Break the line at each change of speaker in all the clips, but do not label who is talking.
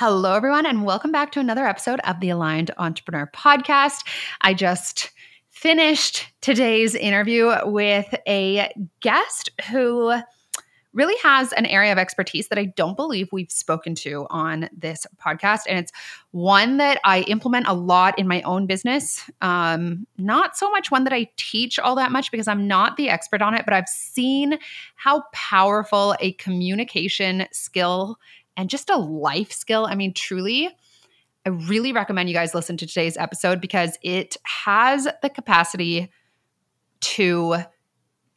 Hello, everyone, and welcome back to another episode of the Aligned Entrepreneur Podcast. I just finished today's interview with a guest who really has an area of expertise that I don't believe we've spoken to on this podcast. And it's one that I implement a lot in my own business. Um, not so much one that I teach all that much because I'm not the expert on it, but I've seen how powerful a communication skill and just a life skill. I mean, truly, I really recommend you guys listen to today's episode because it has the capacity to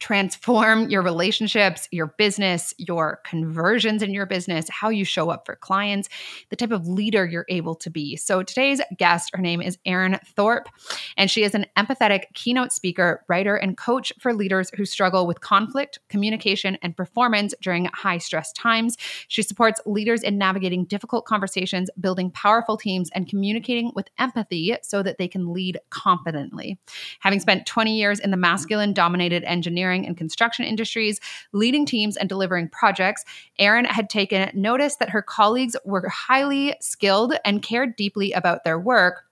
transform your relationships, your business, your conversions in your business, how you show up for clients, the type of leader you're able to be. So today's guest, her name is Erin Thorp, and she is an empathetic keynote speaker, writer, and coach for leaders who struggle with conflict, communication, and performance during high stress times. She supports leaders in navigating difficult conversations, building powerful teams, and communicating with empathy so that they can lead confidently. Having spent 20 years in the masculine dominated engineering engineering and construction industries, leading teams and delivering projects, Erin had taken notice that her colleagues were highly skilled and cared deeply about their work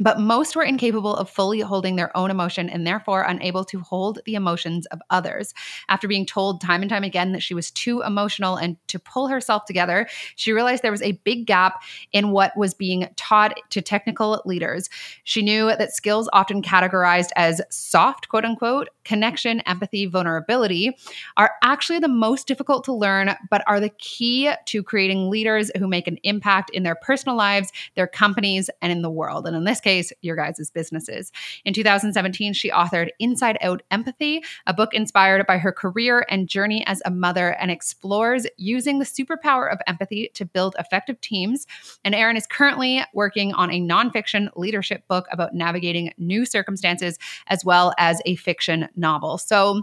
but most were incapable of fully holding their own emotion and therefore unable to hold the emotions of others. After being told time and time again that she was too emotional and to pull herself together, she realized there was a big gap in what was being taught to technical leaders. She knew that skills often categorized as soft, quote unquote, connection, empathy, vulnerability are actually the most difficult to learn, but are the key to creating leaders who make an impact in their personal lives, their companies, and in the world. And in this case, your guys' businesses. In 2017, she authored Inside Out Empathy, a book inspired by her career and journey as a mother and explores using the superpower of empathy to build effective teams. And Erin is currently working on a nonfiction leadership book about navigating new circumstances as well as a fiction novel. So,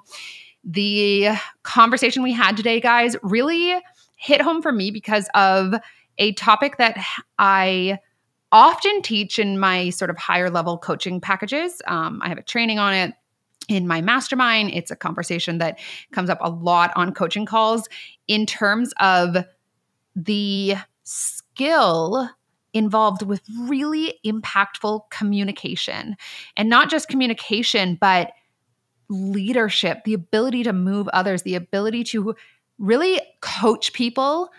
the conversation we had today, guys, really hit home for me because of a topic that I often teach in my sort of higher level coaching packages. Um, I have a training on it in my mastermind. It's a conversation that comes up a lot on coaching calls in terms of the skill involved with really impactful communication and not just communication, but leadership, the ability to move others, the ability to really coach people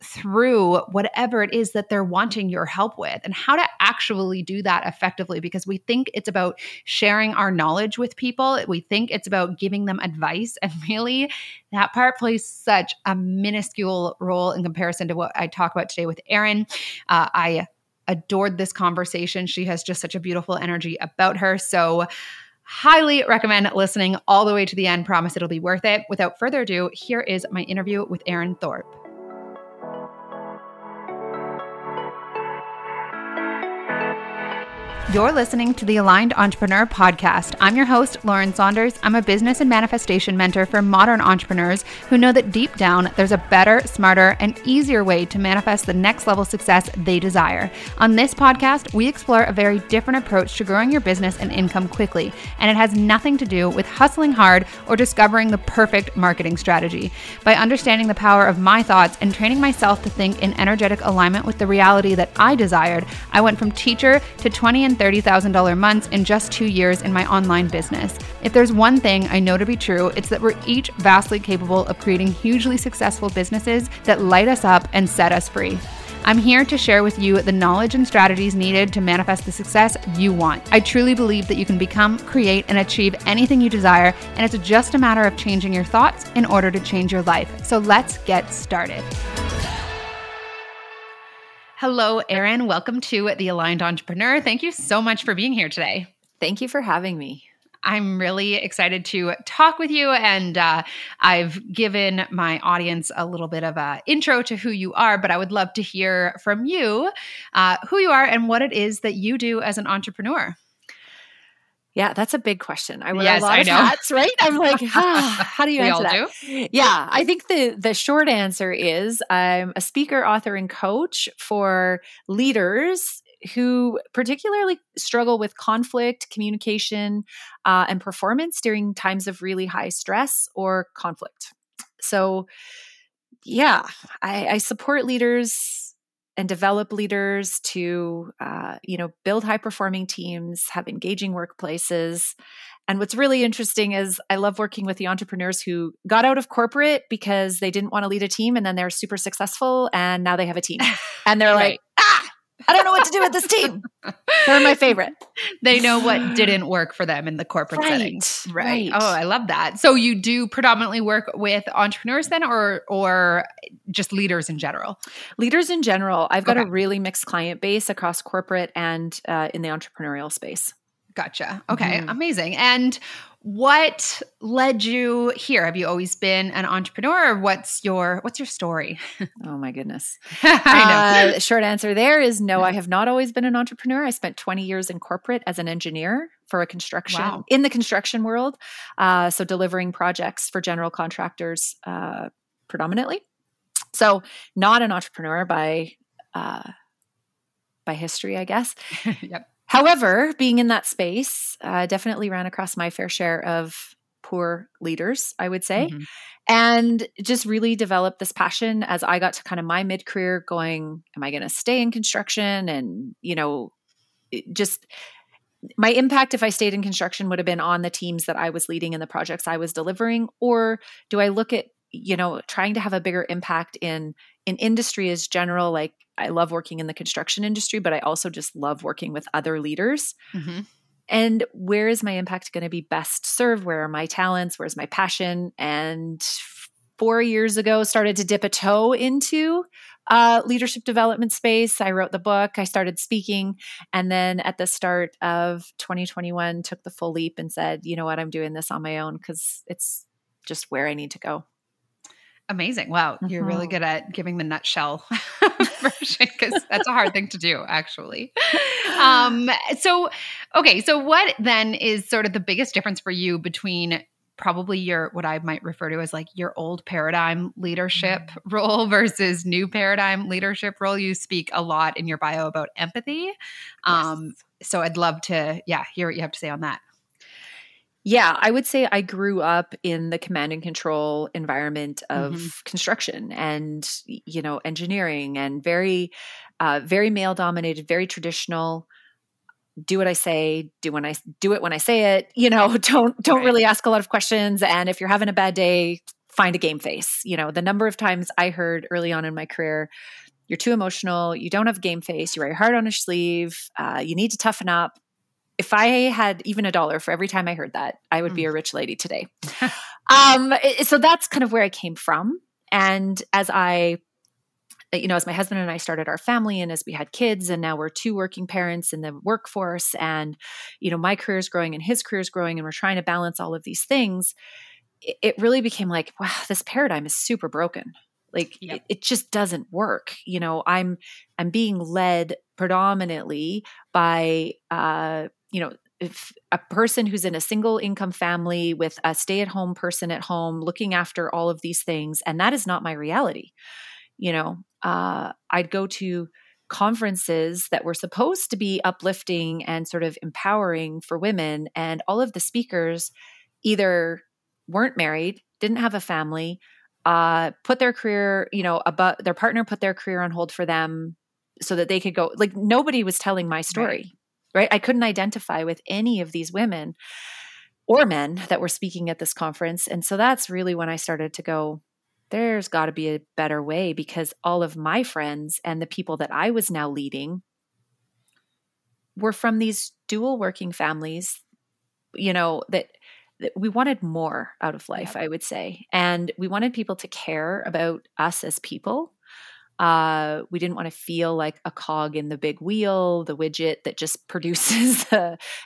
through whatever it is that they're wanting your help with and how to actually do that effectively because we think it's about sharing our knowledge with people. We think it's about giving them advice. And really that part plays such a minuscule role in comparison to what i talk about today with erin. Uh, i adored this conversation. She has just such a beautiful energy about her. So highly recommend listening all the way to the end. Promise it'll be worth it. Without further ado here is my interview with erin thorp You're listening to the Aligned Entrepreneur Podcast. I'm your host, Lauren Saunders. I'm a business and manifestation mentor for modern entrepreneurs who know that deep down there's a better, smarter, and easier way to manifest the next level success they desire. On this podcast, we explore a very different approach to growing your business and income quickly, and it has nothing to do with hustling hard or discovering the perfect marketing strategy. By understanding the power of my thoughts and training myself to think in energetic alignment with the reality that I desired, I went from teacher to 20 and $30,000 months in just two years in my online business. If there's one thing I know to be true, it's that we're each vastly capable of creating hugely successful businesses that light us up and set us free. I'm here to share with you the knowledge and strategies needed to manifest the success you want. I truly believe that you can become, create, and achieve anything you desire, and it's just a matter of changing your thoughts in order to change your life. So let's get started. Hello, Erin. Welcome to The Aligned Entrepreneur. Thank you so much for being here today.
Thank you for having me.
I'm really excited to talk with you, and uh, I've given my audience a little bit of an intro to who you are, but I would love to hear from you uh, who you are and what it is that you do as an entrepreneur.
Yeah, that's a big question. I wear yes, a lot I of know. hats, right? I'm like, ah, how do you answer that? Do. Yeah, I think the the short answer is I'm a speaker, author, and coach for leaders who particularly struggle with conflict, communication, uh, and performance during times of really high stress or conflict. So, yeah, I, I support leaders and develop leaders to uh, you know build high performing teams have engaging workplaces and what's really interesting is i love working with the entrepreneurs who got out of corporate because they didn't want to lead a team and then they're super successful and now they have a team and they're right. like I don't know what to do with this team. They're my favorite.
They know what didn't work for them in the corporate right, setting.
Right.
Oh, I love that. So you do predominantly work with entrepreneurs then or or just leaders in general?
Leaders in general. I've got okay. a really mixed client base across corporate and uh, in the entrepreneurial space.
Gotcha. Okay, mm-hmm. amazing. And what led you here? Have you always been an entrepreneur, or what's your what's your story?
oh my goodness! I know. Uh, short answer there is no. I have not always been an entrepreneur. I spent 20 years in corporate as an engineer for a construction wow. in the construction world, uh, so delivering projects for general contractors uh, predominantly. So not an entrepreneur by uh, by history, I guess.
yep.
However, being in that space, uh, definitely ran across my fair share of poor leaders, I would say, mm-hmm. and just really developed this passion as I got to kind of my mid career going, am I going to stay in construction? And, you know, just my impact if I stayed in construction would have been on the teams that I was leading and the projects I was delivering. Or do I look at, you know, trying to have a bigger impact in in industry as general, like I love working in the construction industry, but I also just love working with other leaders. Mm-hmm. And where is my impact going to be best served? Where are my talents? Where's my passion? And four years ago, started to dip a toe into uh, leadership development space. I wrote the book. I started speaking, and then at the start of 2021, took the full leap and said, "You know what? I'm doing this on my own because it's just where I need to go."
Amazing. Wow. Mm-hmm. You're really mm-hmm. good at giving the nutshell version because that's a hard thing to do, actually. Um, so, okay. So, what then is sort of the biggest difference for you between probably your, what I might refer to as like your old paradigm leadership mm-hmm. role versus new paradigm leadership role? You speak a lot in your bio about empathy. Um, yes. So, I'd love to, yeah, hear what you have to say on that.
Yeah, I would say I grew up in the command and control environment of mm-hmm. construction and you know engineering and very uh, very male dominated, very traditional. Do what I say. Do when I do it when I say it. You know, don't don't right. really ask a lot of questions. And if you're having a bad day, find a game face. You know, the number of times I heard early on in my career, you're too emotional. You don't have game face. You wear your heart on your sleeve. Uh, you need to toughen up if I had even a dollar for every time I heard that, I would mm. be a rich lady today. um, so that's kind of where I came from. And as I, you know, as my husband and I started our family and as we had kids, and now we're two working parents in the workforce, and, you know, my career is growing and his career is growing, and we're trying to balance all of these things, it, it really became like, wow, this paradigm is super broken like yep. it, it, just doesn't work you know i'm i'm being led predominantly by uh you know if a person who's in a single income family with a stay at home person at home looking after all of these things and that is not my reality. You know uh, i'd go to conferences that were supposed to be uplifting and sort of empowering for women and all of the speakers either weren't married didn't have a family uh, put their career you know about their partner put their career on hold for them so that they could go like nobody was telling my story right? I couldn't identify with any of these women or men that were speaking at this conference. And so that's really when I started to go, there's got to be a better way because all of my friends and the people that I was now leading were from these dual working families, you know, that, that we wanted more out of life, yeah. I would say. And we wanted people to care about us as people uh, we didn't want to feel like a cog in the big wheel, the widget that just produces,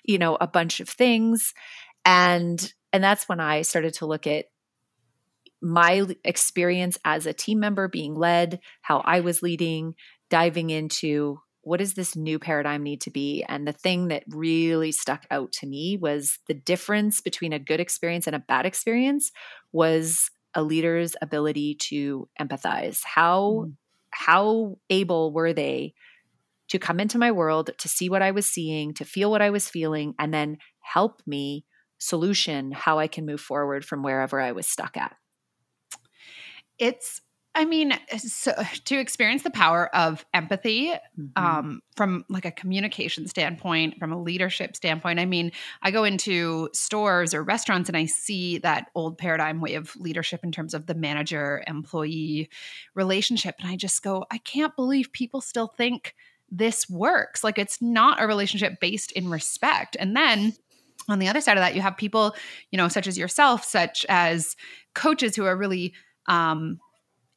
you know, a bunch of things. And and that's when I started to look at my experience as a team member being led, how I was leading, diving into what does this new paradigm need to be? And the thing that really stuck out to me was the difference between a good experience and a bad experience was a leader's ability to empathize. How mm how able were they to come into my world, to see what I was seeing, to feel what I was feeling, and then help me solution how I can move forward from wherever I was stuck at?
It's I mean, so to experience the power of empathy mm-hmm. um, from like a communication standpoint, from a leadership standpoint. I mean, I go into stores or restaurants and I see that old paradigm way of leadership in terms of the manager employee relationship. And I just go, I can't believe people still think this works. Like it's not a relationship based in respect. And then on the other side of that, you have people, you know, such as yourself, such as coaches who are really, um,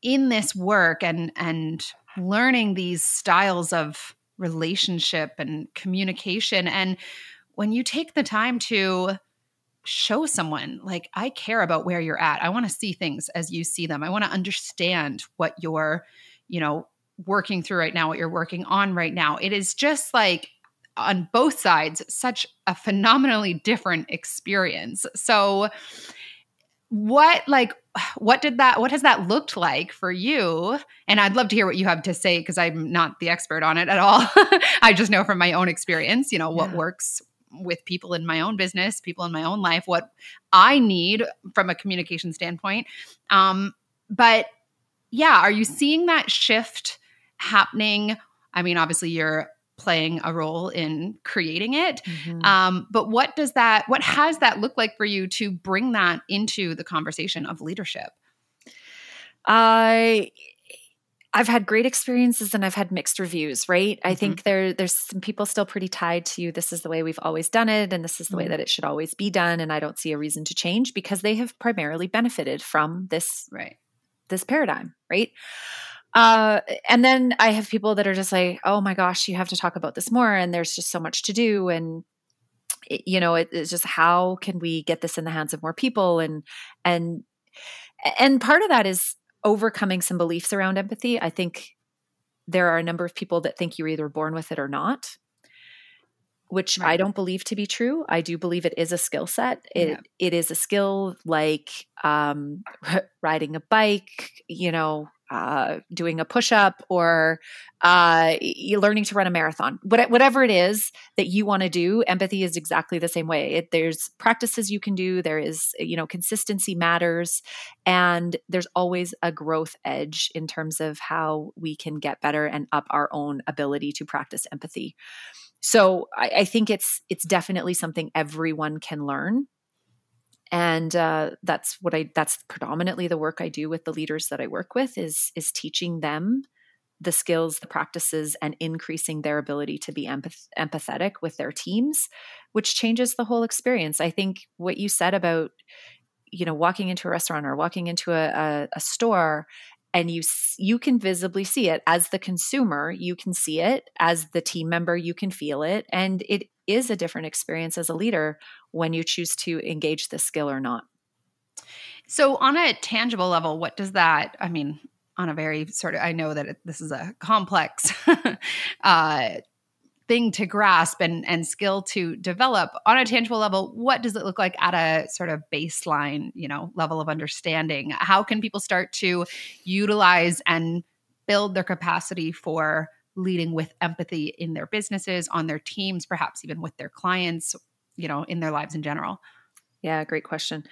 in this work and and learning these styles of relationship and communication and when you take the time to show someone like i care about where you're at. I want to see things as you see them. I want to understand what you're you know working through right now what you're working on right now. It is just like on both sides such a phenomenally different experience. So what like what did that what has that looked like for you? And i'd love to hear what you have to say because i'm not the expert on it at all. I just know from my own experience you know what yeah. works with people in my own business people in my own life what i need from a communication standpoint. Um but yeah are you seeing that shift happening? I mean obviously you're playing a role in creating it. Mm-hmm. Um, but what does that, what has that look like for you to bring that into the conversation of leadership?
I, I've had great experiences and I've had mixed reviews, right? Mm-hmm. I think there there's some people still pretty tied to you. this is the way we've always done it and this is the mm-hmm. way that it should always be done and I don't see a reason to change because they have primarily benefited from this
right
this paradigm, right? Uh, and then I have people that are just like, oh my gosh, you have to talk about this more. And there's just so much to do. And, it, you know, it, it's just how can we get this in the hands of more people? And, and, and part of that is overcoming some beliefs around empathy. I think there are a number of people that think you're either born with it or not which right. I don't believe to be true. I do believe it is a skill set. It yeah. it is a skill like um, riding a bike, you know, uh, doing a push up or uh, learning to run a marathon. What, whatever it is that you want to do, empathy is exactly the same way. It, there's practices you can do. There is, you know, consistency matters, and there's always a growth edge in terms of how we can get better and up our own ability to practice empathy. So I, I think it's it's definitely something everyone can learn and uh, that's what i that's predominantly the work i do with the leaders that i work with is is teaching them the skills the practices and increasing their ability to be empath- empathetic with their teams which changes the whole experience. I think what you said about you know walking into a restaurant or walking into a, a, a store and you you can visibly see it as the consumer you can see it as the team member you can feel it and it is a different experience as a leader when you choose to engage the skill or not.
So, on a tangible level, what does that, I mean, on a very sort of, I know that it, this is a complex uh, thing to grasp and, and skill to develop. On a tangible level, what does it look like at a sort of baseline, you know, level of understanding? How can people start to utilize and build their capacity for leading with empathy in their businesses, on their teams, perhaps even with their clients, you know, in their lives in general?
Yeah, great question.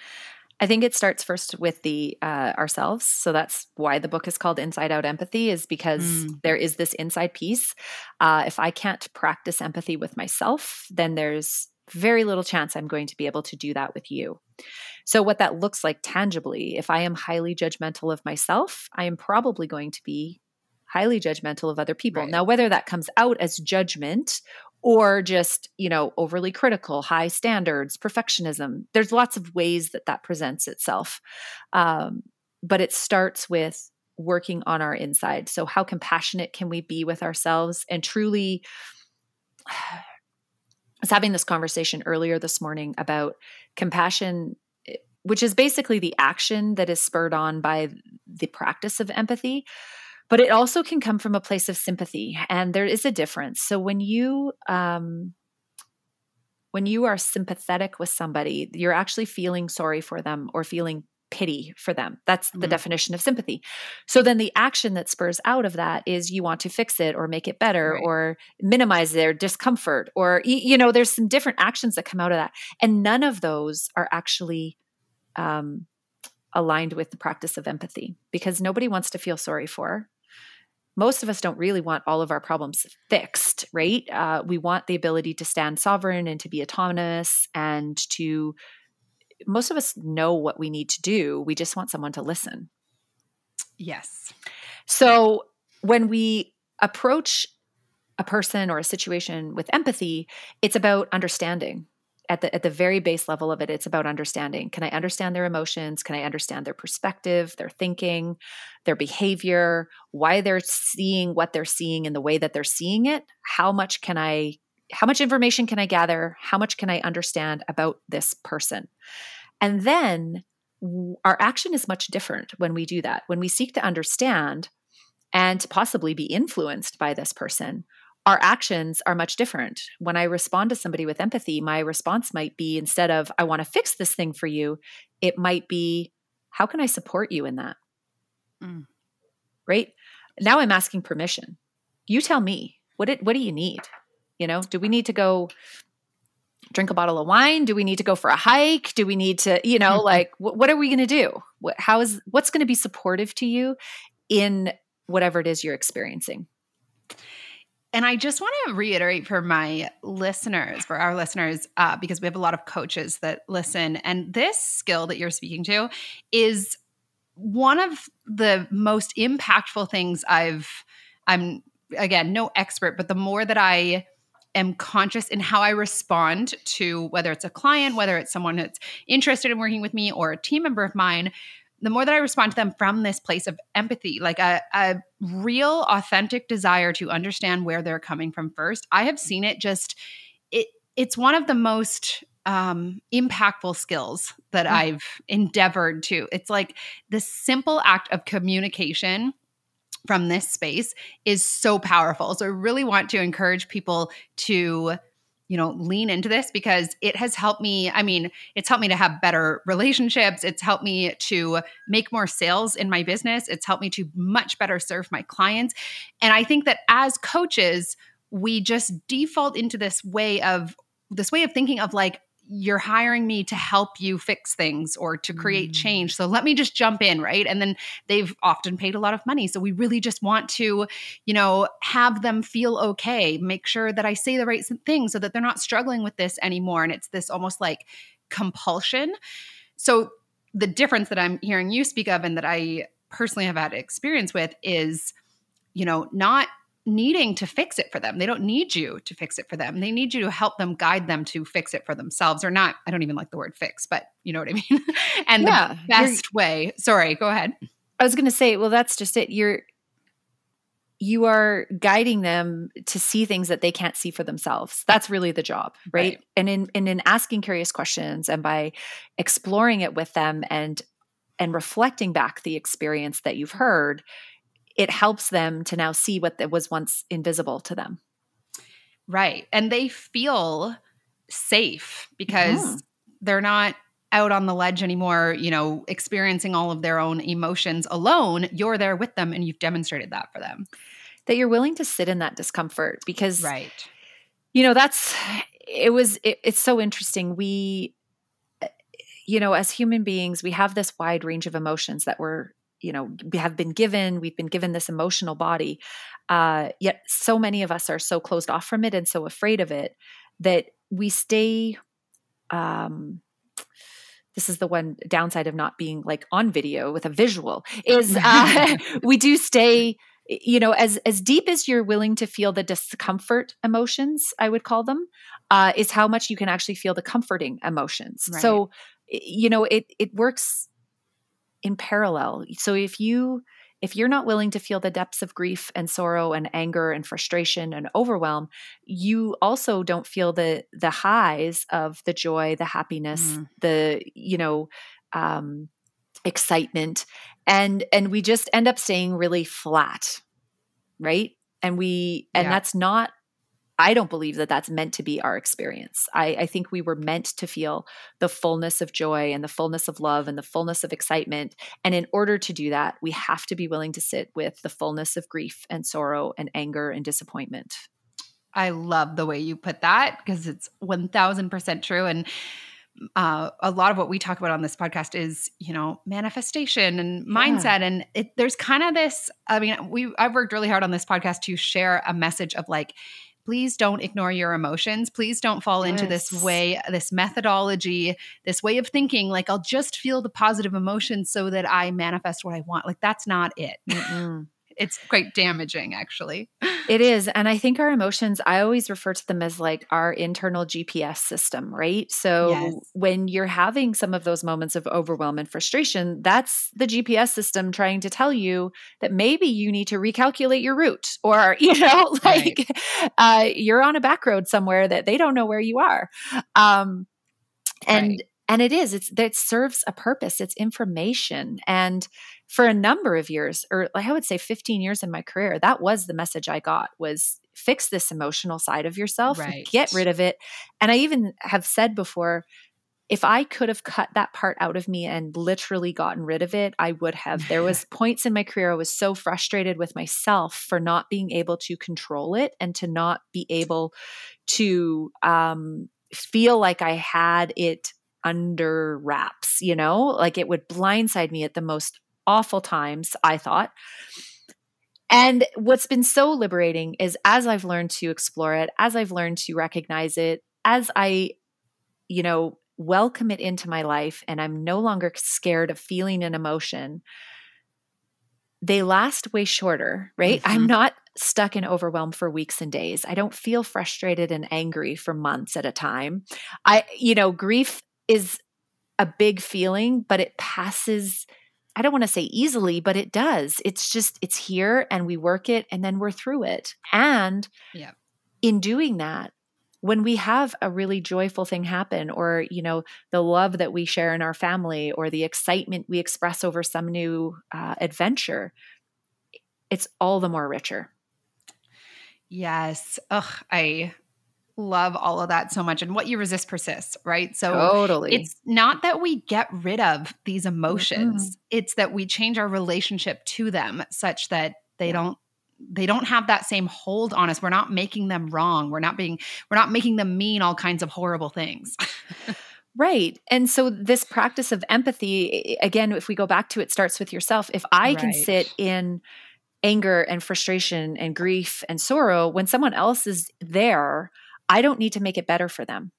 I think it starts first with the uh, ourselves. So that's why the book is called Inside Out Empathy, is because mm. there is this inside piece. Uh, if I can't practice empathy with myself, then there's very little chance I'm going to be able to do that with you. So, what that looks like tangibly, if I am highly judgmental of myself, I am probably going to be highly judgmental of other people. Right. Now, whether that comes out as judgment or just, you know, overly critical, high standards, perfectionism, there's lots of ways that that presents itself. Um, but it starts with working on our inside. So, how compassionate can we be with ourselves and truly? I was having this conversation earlier this morning about compassion eh, which is basically the action that is spurred on by the practice of empathy but it also can come from a place of sympathy and there is a difference so when you um, when you are sympathetic with somebody you're actually feeling sorry for them or feeling pity for them that's the mm-hmm. definition of sympathy so then the action that spurs out of that is you want to fix it or make it better right. or minimize their discomfort or you know there's some different actions that come out of that and none of those are actually um, aligned with the practice of empathy because nobody wants to feel sorry for. Most of us don't really want all of our problems fixed, right? Uh, we want the ability to stand sovereign and to be autonomous and to, most of us know what we need to do. We just want someone to listen.
Yes.
So when we approach a person or a situation with empathy, it's about understanding. At the at the very base level of it, it's about understanding. Can I understand their emotions? Can I understand their perspective, their thinking, their behavior, why they're seeing what they're seeing in the way that they're seeing it? How much can I how much information can I gather? How much can I understand about this person? And then our action is much different when we do that. When we seek to understand and to possibly be influenced by this person, our actions are much different. When I respond to somebody with empathy, my response might be instead of, I want to fix this thing for you, it might be, how can I support you in that? Mm. Right? Now I'm asking permission. You tell me, what, it, what do you need? You know, do we need to go drink a bottle of wine? Do we need to go for a hike? Do we need to, you know, mm-hmm. like what, what are we going to do? What, how is, what's going to be supportive to you in whatever it is you're experiencing?
And I just want to reiterate for my listeners, for our listeners, uh, because we have a lot of coaches that listen, and this skill that you're speaking to is one of the most impactful things I've. I'm again no expert, but the more that I am conscious in how I respond to whether it's a client, whether it's someone that's interested in working with me, or a team member of mine, the more that I respond to them from this place of empathy, like a, a real, authentic desire to understand where they're coming from first, I have seen it just, it, it's one of the most um, impactful skills that mm-hmm. I've endeavored to. It's like the simple act of communication from this space is so powerful. So I really want to encourage people to you know, lean into this because it has helped me. I mean, it's helped me to have better relationships. It's helped me to make more sales in my business. It's helped me to much better serve my clients. And I think that as coaches, we just default into this way of this way of thinking of like you're hiring me to help you fix things or to create mm. change. So let me just jump in, right? And then they've often paid a lot of money. So we really just want to, you know, have them feel okay, make sure that I say the right thing so that they're not struggling with this anymore. And it's this almost like compulsion. So the difference that I'm hearing you speak of and that I personally have had experience with is, you know, not needing to fix it for them. They don't need you to fix it for them. They need you to help them guide them to fix it for themselves or not. I don't even like the word fix, but you know what I mean? and yeah, the best way, sorry, go ahead.
I was going to say, well, that's just it. You're, you are guiding them to see things that they can't see for themselves. That's really the job, right? right? And in and in asking curious questions and by exploring it with them and and reflecting back the experience that you've heard, it helps them to now see what was once invisible to them.
Right. And they feel safe because mm. they're not out on the ledge anymore, you know, experiencing all of their own emotions alone. You're there with them and you've demonstrated that for them.
That you're willing to sit in that discomfort because
Right.
You know, that's it was it, it's so interesting. We you know, as human beings, we have this wide range of emotions that we're you know we have been given we've been given this emotional body uh, yet so many of us are so closed off from it and so afraid of it that we stay um, this is the one downside of not being like on video with a visual is uh, we do stay you know as as deep as you're willing to feel the discomfort emotions i would call them uh, is how much you can actually feel the comforting emotions right. so you know it it works in parallel. So if you if you're not willing to feel the depths of grief and sorrow and anger and frustration and overwhelm, you also don't feel the the highs of the joy, the happiness, mm. the you know um, excitement, and and we just end up staying really flat, right? And we and yeah. that's not I don't believe that that's meant to be our experience. I, I, think we were meant to feel the fullness of joy and the fullness of love and the fullness of excitement. And in order to do that, we have to be willing to sit with the fullness of grief and sorrow and anger and disappointment.
I love the way you put that because it's 1000% true. And uh, a lot of what we talk about on this podcast is you know manifestation and mindset yeah. and it, there's kind of this i mean we i've worked really hard on this podcast to share a message of like please don't ignore your emotions. Please don't fall yes. into this way this methodology this way of thinking like i'll just feel the positive emotions so that i manifest what i want. Like that's not it it's quite damaging actually
it is and i think our emotions i always refer to them as like our internal gps system right so yes. when you're having some of those moments of overwhelm and frustration that's the gps system trying to tell you that maybe you need to recalculate your route or you know like right. uh, you're on a back road somewhere that they don't know where you are um, and right. and it is it's that serves a purpose it's information and for a number of years or i would say 15 years in my career that was the message i got was fix this emotional side of yourself right. get rid of it. And i even have said before if i could have cut that part out of me and literally gotten rid of it i would have. There was points in my career i was so frustrated with myself for not being able to control it and to not be able to um, feel like i had it under wraps, you know, like it would blindside me at the most awful times, I thought. And what's been so liberating is as I've learned to explore it, as I've learned to recognize it, as I, you know, welcome it into my life and I'm no longer scared of feeling an emotion, they last way shorter, right? Mm-hmm. I'm not stuck in overwhelm for weeks and days. I don't feel frustrated and angry for months at a time. I, you know, grief is a big feeling, but it passes I don't want to say easily, but it does. It's just, it's here and we work it and then we're through it. And yeah. in doing that, when we have a really joyful thing happen or you know the love that we share in our family or the excitement we express over some new uh, adventure it's all the more richer
yes ugh i love all of that so much and what you resist persists right so
totally
it's not that we get rid of these emotions mm-hmm. it's that we change our relationship to them such that they don't they don't have that same hold on us we're not making them wrong we're not being we're not making them mean all kinds of horrible things
Right. And so this practice of empathy, again, if we go back to it, starts with yourself. If I right. can sit in anger and frustration and grief and sorrow when someone else is there, I don't need to make it better for them.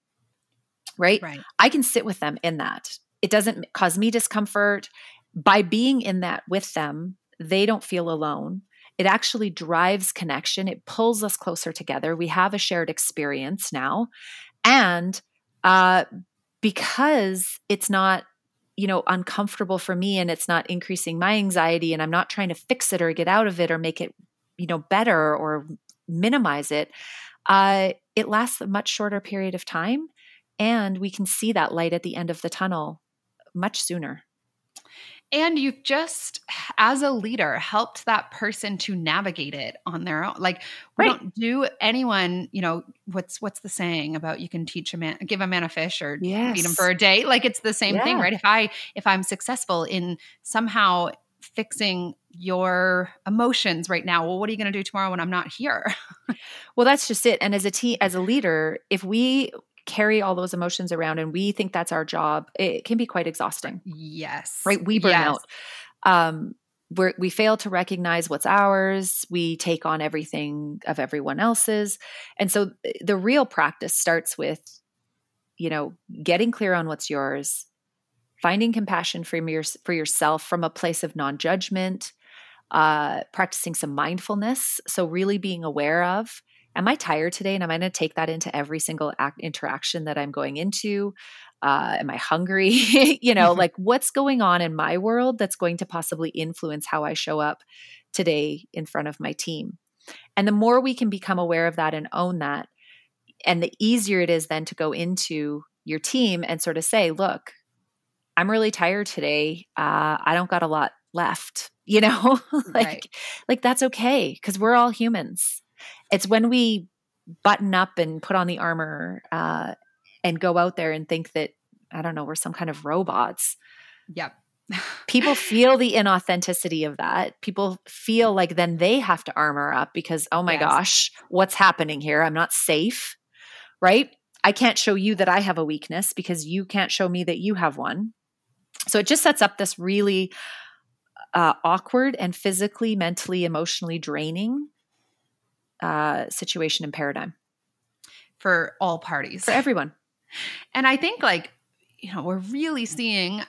Right? right. I can sit with them in that. It doesn't cause me discomfort. By being in that with them, they don't feel alone. It actually drives connection. It pulls us closer together. We have a shared experience now. And uh, because it's not you know uncomfortable for me and it's not increasing my anxiety and i'm not trying to fix it or get out of it or make it you know better or minimize it uh, it lasts a much shorter period of time. And we can see that light at the end of the tunnel much sooner.
And you've just, as a leader, helped that person to navigate it on their own. Like we right. don't do anyone, you know, what's what's the saying about you can teach a man, give a man a fish or yes. feed him for a day? Like it's the same yeah. thing, right? If I if I'm successful in somehow fixing your emotions right now. Well what are you going to do tomorrow when i'm not here?
Well that's just it. And as a team as a leader if we carry all those emotions around and we think that's our job it can be quite exhausting.
Yes.
Right? We burn yes. out. Um we we fail to recognize what's ours. We take on everything of everyone else's. And so eh, the real practice starts with you know getting clear on what's yours finding compassion for, your, for yourself from a place of non judgment, uh, practicing some mindfulness. So, really being aware of, am I tired today? And am I going to take that into every single act, interaction that I'm going into? Uh, am I hungry? you know, mm-hmm. like what's going on in my world that's going to possibly influence how I show up today in front of my team. And the more we can become aware of that and own that, and the easier it is then to go into your team and sort of say, look, I'm really tired today. Uh, I don't got a lot left, you know, like, right. like that's okay. Cause we're all humans. It's when we button up and put on the armor, uh, and go out there and think that, I don't know, we're some kind of robots.
Yep.
People feel the inauthenticity of that. People feel like then they have to armor up because, oh my yes. gosh, what's happening here? I'm not safe. Right. I can't show you that I have a weakness because you can't show me that you have one. So it just sets up this really uh, awkward and physically, mentally, emotionally draining uh, situation and paradigm
for all parties,
for everyone.
And I think, like, you know, we're really seeing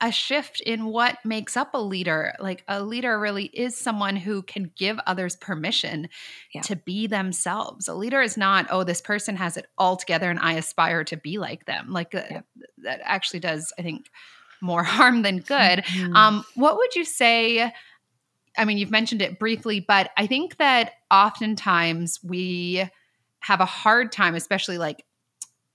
a shift in what makes up a leader. Like a leader really is someone who can give others permission yeah. to be themselves. A leader is not, oh, this person has it all together and I aspire to be like them. Like uh, that actually does, I think, more harm than good. Mm-hmm. Um, what would you say? I mean, you've mentioned it briefly, but I think that oftentimes we have a hard time, especially like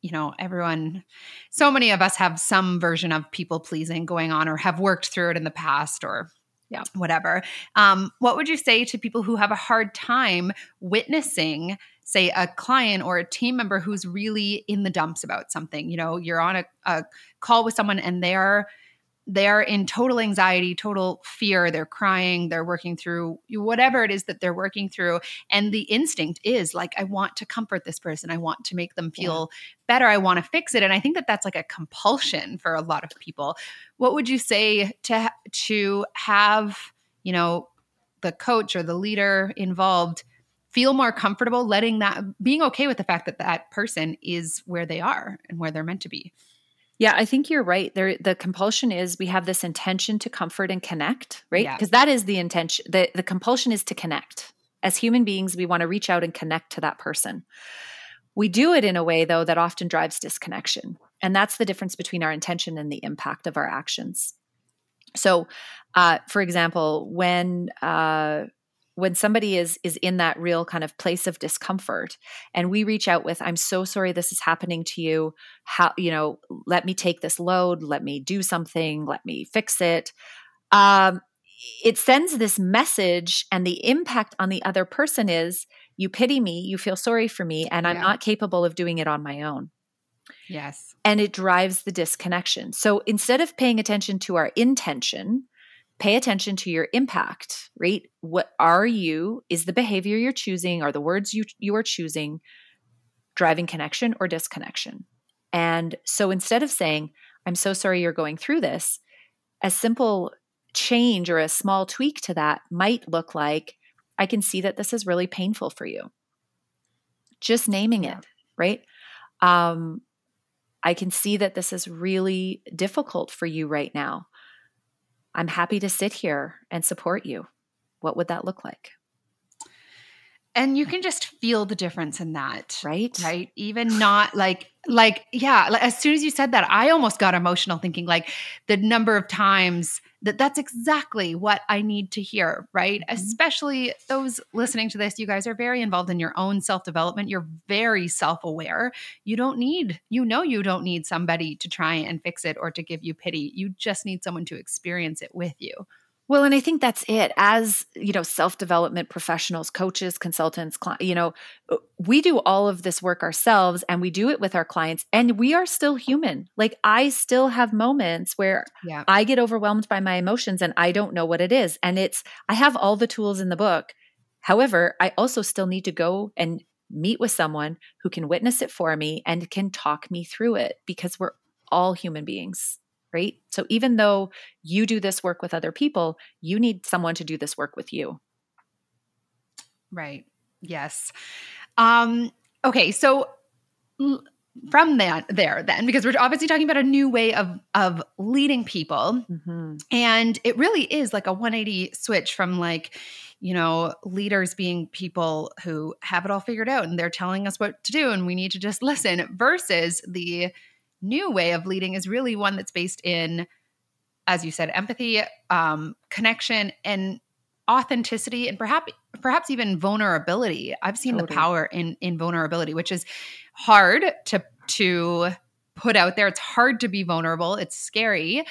you know, everyone, so many of us have some version of people pleasing going on or have worked through it in the past or yeah, whatever. Um, what would you say to people who have a hard time witnessing, say, a client or a team member who's really in the dumps about something? You know, you're on a, a call with someone and they're they're in total anxiety, total fear. They're crying, they're working through whatever it is that they're working through. And the instinct is like, I want to comfort this person. I want to make them feel yeah. better. I want to fix it. And I think that that's like a compulsion for a lot of people. What would you say to, to have, you know, the coach or the leader involved feel more comfortable letting that being okay with the fact that that person is where they are and where they're meant to be?
Yeah, I think you're right. There the compulsion is we have this intention to comfort and connect, right? Because yeah. that is the intention. The the compulsion is to connect. As human beings, we want to reach out and connect to that person. We do it in a way though that often drives disconnection. And that's the difference between our intention and the impact of our actions. So, uh, for example, when uh, when somebody is is in that real kind of place of discomfort and we reach out with i'm so sorry this is happening to you. How you know let me take this load. Let me do something. Let me fix it. Um, it sends this message and the impact on the other person is you pity me. You feel sorry for me and i'm not capable of doing it on my own.
Yes.
And it drives the disconnection. So instead of paying attention to our intention pay attention to your impact, right? What are you, is the behavior you're choosing, are the words you, you are choosing driving connection or disconnection? And so instead of saying, I'm so sorry you're going through this, a simple change or a small tweak to that might look like, I can see that this is really painful for you. Just naming it, right? Um, I can see that this is really difficult for you right now. I'm happy to sit here and support you. What would that look like?
And you can just feel the difference in that.
Right.
Right. Even not like, like, yeah, like as soon as you said that, I almost got emotional thinking like the number of times that that's exactly what I need to hear, right? Mm-hmm. Especially those listening to this, you guys are very involved in your own self development. You're very self aware. You don't need, you know, you don't need somebody to try and fix it or to give you pity. You just need someone to experience it with you.
Well, and I think that's it. As, you know, self-development professionals, coaches, consultants, you know, uh, we do all of this work ourselves and we do it with our clients and we are still human. Like I still have moments where yeah. I get overwhelmed by my emotions and I don't know what it is. And it's I have all the tools in the book. However, I also still need to go and meet with someone who can witness it for me and can talk me through it because we're all human beings right? So even though you do this work with other people, you need someone to do this work with you.
Right. Yes. Um okay, so from that there then because we're obviously talking about a new way of of leading people mm-hmm. and it really is like a 180 switch from like you know leaders being people who have it all figured out and they're telling us what to do and we need to just listen versus the new way of leading is really one that's based in, as you said, empathy, um, connection, and authenticity, and perhaps perhaps even vulnerability. I've seen totally. the power in in vulnerability, which is hard to to put out there. It's hard to be vulnerable. It's scary.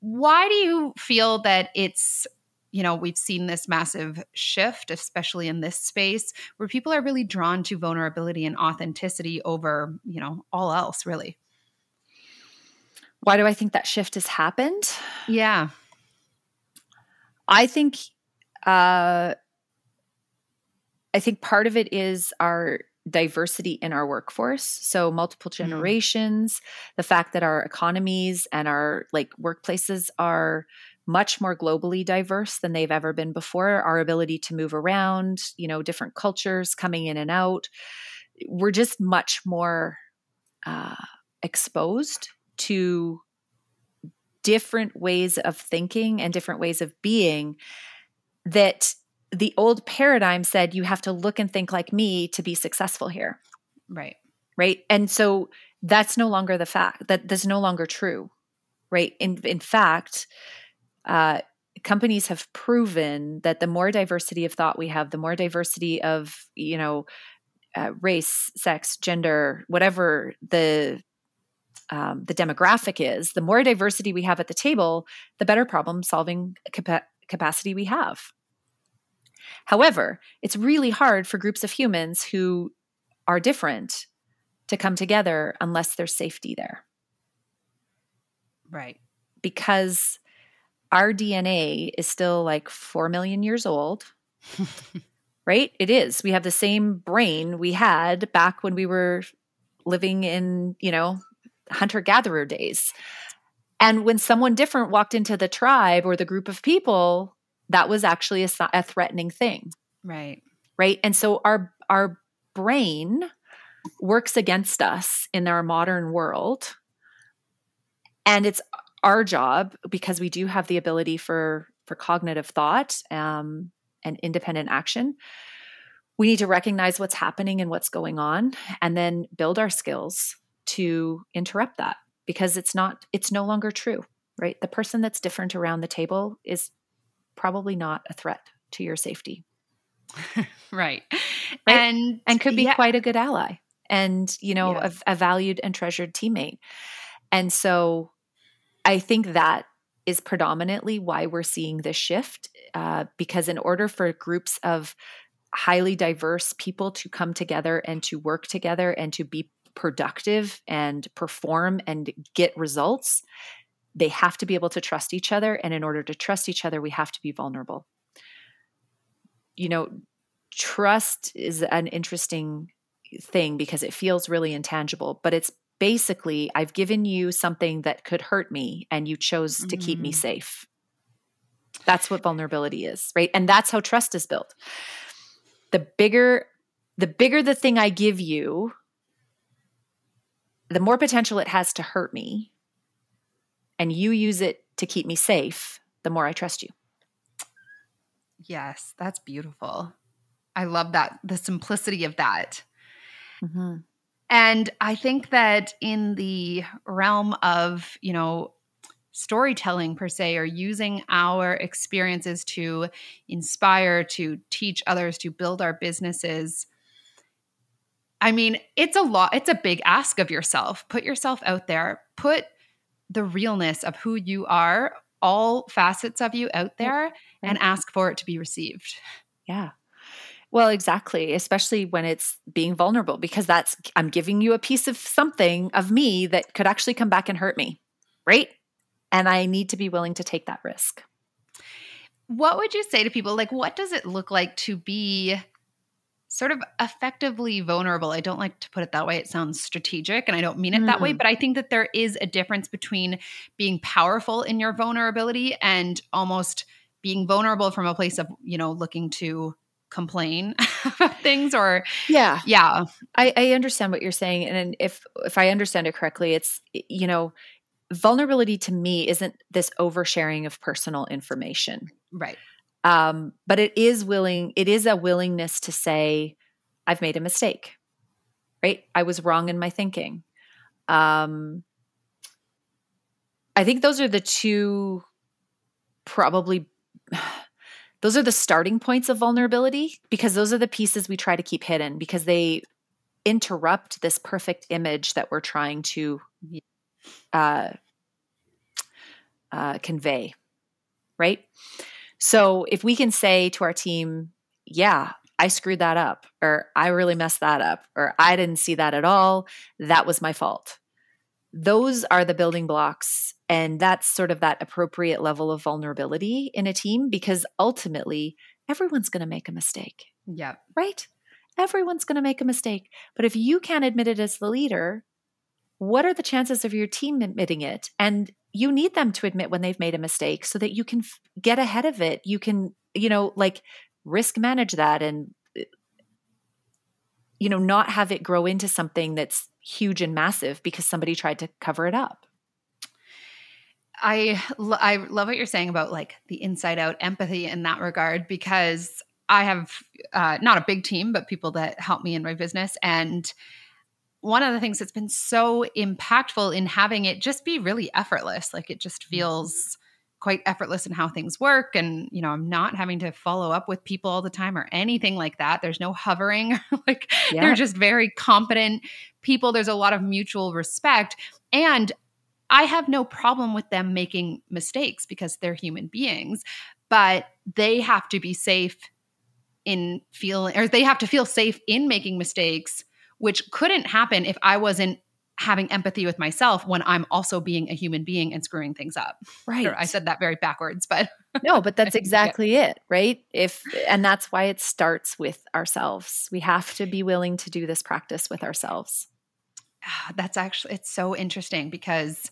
Why do you feel that it's you know, we've seen this massive shift, especially in this space, where people are really drawn to vulnerability and authenticity over, you know, all else, really.
Why do I think that shift has happened?
Yeah.
I think uh I think part of it is our diversity in our workforce so multiple mm. generations mm. the fact that our economies and our like workplaces are much more globally diverse than they've ever been before our ability to move around you know different cultures coming in and out we're just much more uh, exposed to different ways of thinking and different ways of being that the old paradigm said you have to look and think like me to be successful here.
Right.
Right. And so that's no longer the fact that that's no longer true. Right. In in fact, uh, companies have proven that the more diversity of thought we have, the more diversity of, you know, uh, race, sex, gender, whatever the um, the demographic is, the more diversity we have at the table, the better problem solving capa- capacity we have. However, it's really hard for groups of humans who are different to come together unless there's safety there.
Right.
Because our DNA is still like 4 million years old. right? It is. We have the same brain we had back when we were living in, you know, hunter gatherer days. And when someone different walked into the tribe or the group of people, that was actually a, a threatening thing.
Right.
Right. And so our our brain works against us in our modern world. And it's our job because we do have the ability for for cognitive thought um, and independent action. We need to recognize what's happening and what's going on, and then build our skills to interrupt that because it's not it's no longer true right the person that's different around the table is probably not a threat to your safety
right. right
and and could be yeah. quite a good ally and you know yeah. a, a valued and treasured teammate and so i think that is predominantly why we're seeing this shift uh, because in order for groups of highly diverse people to come together and to work together and to be productive and perform and get results, they have to be able to trust each other. And in order to trust each other, we have to be vulnerable. You know, trust is an interesting thing because it feels really intangible, but it's basically I've given you something that could hurt me and you chose to mm. keep me mm. safe. That's what vulnerability is, right? And that's how trust is built. The bigger the bigger the thing I give you, the more potential it has to hurt me and you use it to keep me safe, the more I trust you.
Yes, that's beautiful. I love that, the simplicity of that. Mm-hmm. And I think that in the realm of, you know, storytelling per se, or using our experiences to inspire, to teach others, to build our businesses, I mean, it's a lot, it's a big ask of yourself. Put yourself out there, put the realness of who you are, all facets of you out there, and ask for it to be received.
Yeah. Well, exactly, especially when it's being vulnerable, because that's, I'm giving you a piece of something of me that could actually come back and hurt me, right? And I need to be willing to take that risk.
What would you say to people? Like, what does it look like to be sort of effectively vulnerable. I don't like to put it that way. It sounds strategic and I don't mean it mm. that way, mm. but I think that there is a difference between being powerful in your vulnerability and almost being vulnerable from a place of, you know, looking to complain about things or
yeah
yeah
I, I understand what you're saying and if if i understand it correctly it's you know vulnerability to me isn't this oversharing of personal information
right
um, but it is willing, it is a willingness to say, I've made a mistake, right? I was wrong in my thinking. Um, I think those are the two probably those are the starting points of vulnerability because those are the pieces we try to keep hidden because they interrupt this perfect image that we're trying to uh, uh, convey right so if we can say to our team, yeah, I screwed that up, or I really messed that up, or I didn't see that at all, that was my fault. Those are the building blocks. And that's sort of that appropriate level of vulnerability in a team because ultimately everyone's going to make a mistake.
Yeah.
Right? Everyone's going to make a mistake. But if you can't admit it as the leader, what are the chances of your team admitting it? And you need them to admit when they've made a mistake so that you can f- get ahead of it. You can, you know, like risk manage that and, uh, you know, not have it grow into something that's huge and massive because somebody tried to cover it up.
I I love what you're saying about like the inside out empathy in that regard because I have uh, not a big team, but people that help me in my business. And one of the things that's been so impactful in having it just be really effortless, like it just mm-hmm. feels quite effortless in how things work. And, you know, I'm not having to follow up with people all the time or anything like that. There's no hovering. like yeah. they're just very competent people. There's a lot of mutual respect. And I have no problem with them making mistakes because they're human beings, but they have to be safe in feeling or they have to feel safe in making mistakes which couldn't happen if i wasn't having empathy with myself when i'm also being a human being and screwing things up.
Right
i said that very backwards but
no but that's exactly it right? If and that's why it starts with ourselves. We have to be willing to do this practice with ourselves.
Ah, that's actually it's so interesting because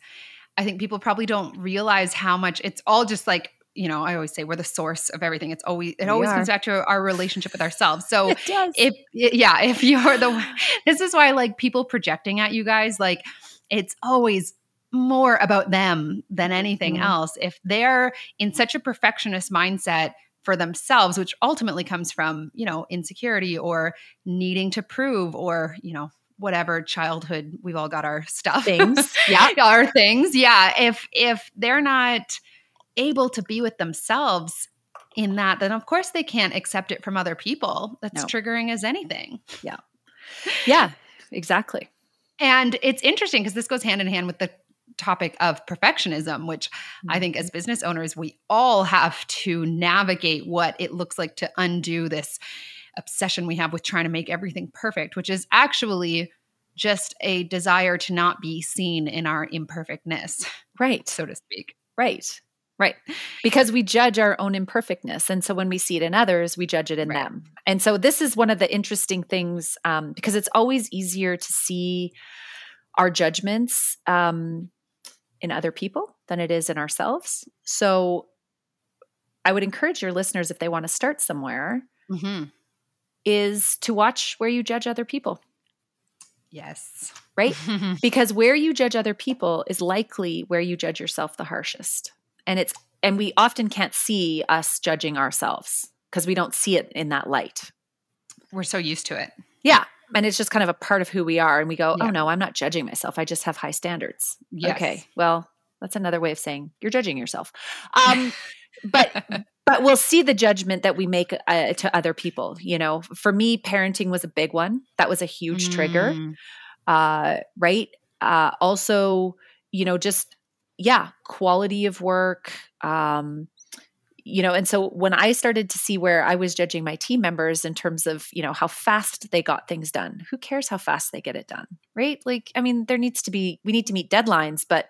I think people probably don't realize how much it's all just like you know, I always say we're the source of everything. It's always it we always are. comes back to our relationship with ourselves. So if yeah, if you're the this is why like people projecting at you guys like it's always more about them than anything mm-hmm. else. If they're in such a perfectionist mindset for themselves, which ultimately comes from, you know, insecurity or needing to prove or, you know, whatever childhood we've all got our stuff
things yeah
our things yeah if if they're not able to be with themselves in that then of course they can't accept it from other people that's no. triggering as anything
yeah yeah exactly
and it's interesting because this goes hand in hand with the topic of perfectionism which mm-hmm. i think as mm-hmm. business owners we all have to navigate what it looks like to undo this obsession we have with trying to make everything perfect, which is actually just a desire to not be seen in our imperfectness.
Right.
So to speak.
Right. Right. Because we judge our own imperfectness. And so when we see it in others, we judge it in right. them. And so this is one of the interesting things um, because it's always easier to see our judgments um, in other people than it is in ourselves. So I would encourage your listeners, if they want to start somewhere, mm-hmm is to watch where you judge other people.
Yes.
Right? because where you judge other people is likely where you judge yourself the harshest. And it's and we often can't see us judging ourselves because we don't see it in that light.
We're so used to it.
Yeah. And it's just kind of a part of who we are. And we go, oh, yeah. oh no, I'm not judging myself. I just have high standards. Yes. Okay. Well, that's another way of saying you're judging yourself. Um, but but we'll see the judgment that we make uh, to other people you know for me parenting was a big one that was a huge mm. trigger uh, right uh, also you know just yeah quality of work um, you know and so when i started to see where i was judging my team members in terms of you know how fast they got things done who cares how fast they get it done right? Like i mean there needs to be we need to meet deadlines but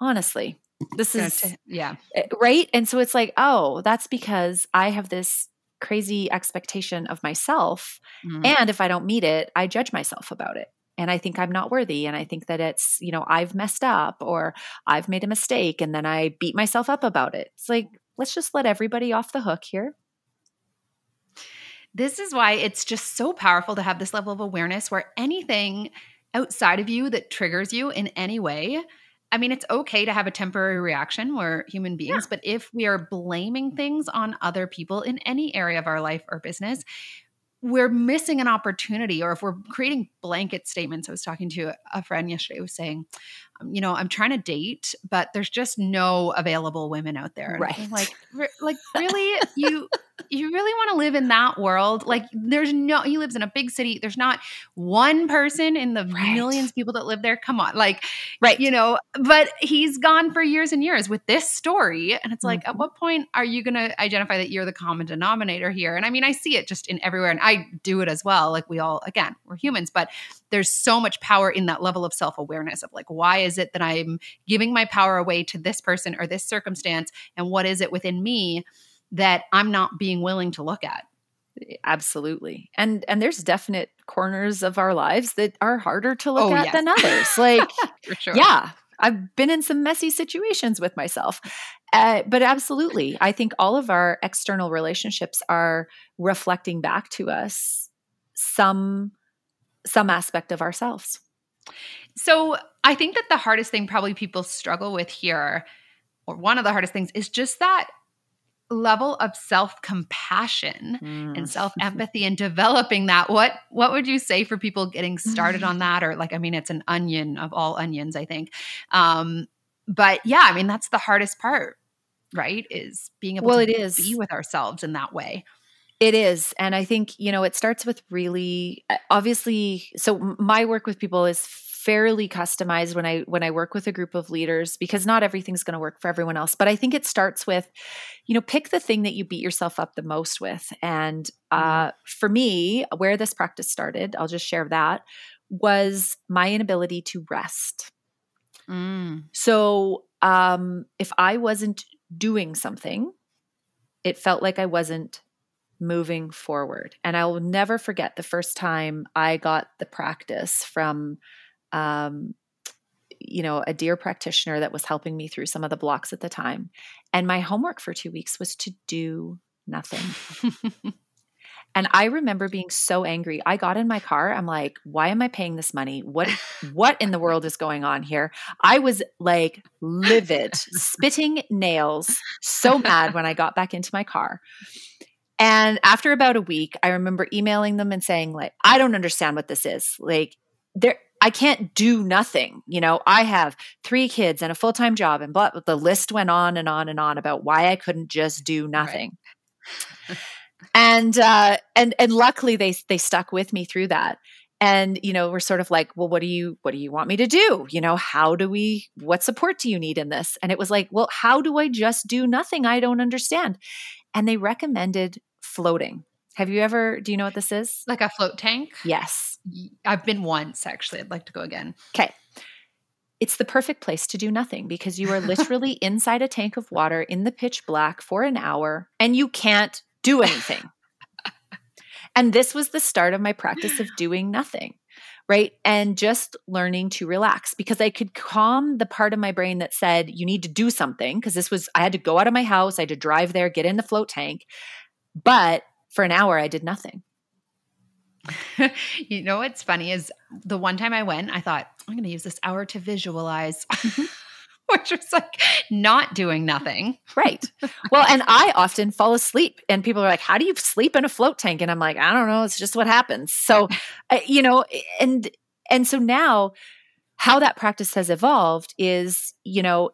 honestly this is
yeah.
eh, right? And so it's like oh that's because i have this crazy expectation of myself mm. and if i don't meet it i judge myself about it and i think i'm not worthy and i think that it's you know i've messed up or i've made a mistake and then i beat myself up about it it's like let's just let everybody off the hook here
this is why it's just so powerful to have this level of awareness where anything outside of you that triggers you in any way I mean, it's okay to have a temporary reaction. We're human beings, yeah. but if we are blaming things on other people in any area of our life or business, we're missing an opportunity or if we're creating blanket statements i was talking to a friend yesterday who was saying um, you know i'm trying to date but there's just no available women out there.
Right.
like like really? You you really want to live in that world like there's no he lives in a big city there's not one person in the right. millions of people that live there come on like
right
you know but he's gone for years and years with this story and it's like mm-hmm. at what point are you going to identify that you're the common denominator here and i mean i see it just in everywhere and i do it as well like we all again we're humans but there's so much power in that level of self-awareness of like why is it that i'm giving my power away to this person or this circumstance and what is it within me that I'm not being willing to look at.
absolutely and and there's definite corners of our lives that are harder to look oh, at yes. than others like sure. yeah i've been in some messy situations with myself uh, but absolutely i think all of our external relationships are reflecting back to us some some aspect of ourselves
so i think that the hardest thing probably people struggle with here or one of the hardest things is just that level of self-compassion mm. and self-empathy and developing that what what would you say for people getting started on that or like i mean it's an onion of all onions i think um but yeah i mean that's the hardest part right is being able well, to it is. be with ourselves in that way
it is and i think you know it starts with really obviously so my work with people is fairly customized when I when I work with a group of leaders because not everything's going to work for everyone else. But I think it starts with, you know, pick the thing that you beat yourself up the most with. And uh, mm-hmm. for me, where this practice started, I'll just share that was my inability to rest. Mm. So um, if I wasn't doing something, it felt like I wasn't moving forward. And I will never forget the first time I got the practice from um, you know, a dear practitioner that was helping me through some of the blocks at the time. And my homework for two weeks was to do nothing. and I remember being so angry. I got in my car. I'm like, why am I paying this money? What what in the world is going on here? I was like livid, spitting nails, so mad when I got back into my car. And after about a week, I remember emailing them and saying, like, I don't understand what this is. Like, there I can't do nothing. You know, I have three kids and a full time job, and blah, the list went on and on and on about why I couldn't just do nothing. Right. and uh, and and luckily they they stuck with me through that. And you know, we're sort of like, well, what do you what do you want me to do? You know, how do we? What support do you need in this? And it was like, well, how do I just do nothing? I don't understand. And they recommended floating. Have you ever, do you know what this is?
Like a float tank?
Yes.
I've been once actually. I'd like to go again.
Okay. It's the perfect place to do nothing because you are literally inside a tank of water in the pitch black for an hour and you can't do anything. and this was the start of my practice of doing nothing, right? And just learning to relax because I could calm the part of my brain that said, you need to do something. Because this was, I had to go out of my house, I had to drive there, get in the float tank. But for an hour, I did nothing.
you know what's funny is the one time I went, I thought, I'm going to use this hour to visualize. Mm-hmm. Which was like not doing nothing.
Right. Well, and I often fall asleep, and people are like, How do you sleep in a float tank? And I'm like, I don't know. It's just what happens. So, you know, and, and so now how that practice has evolved is, you know,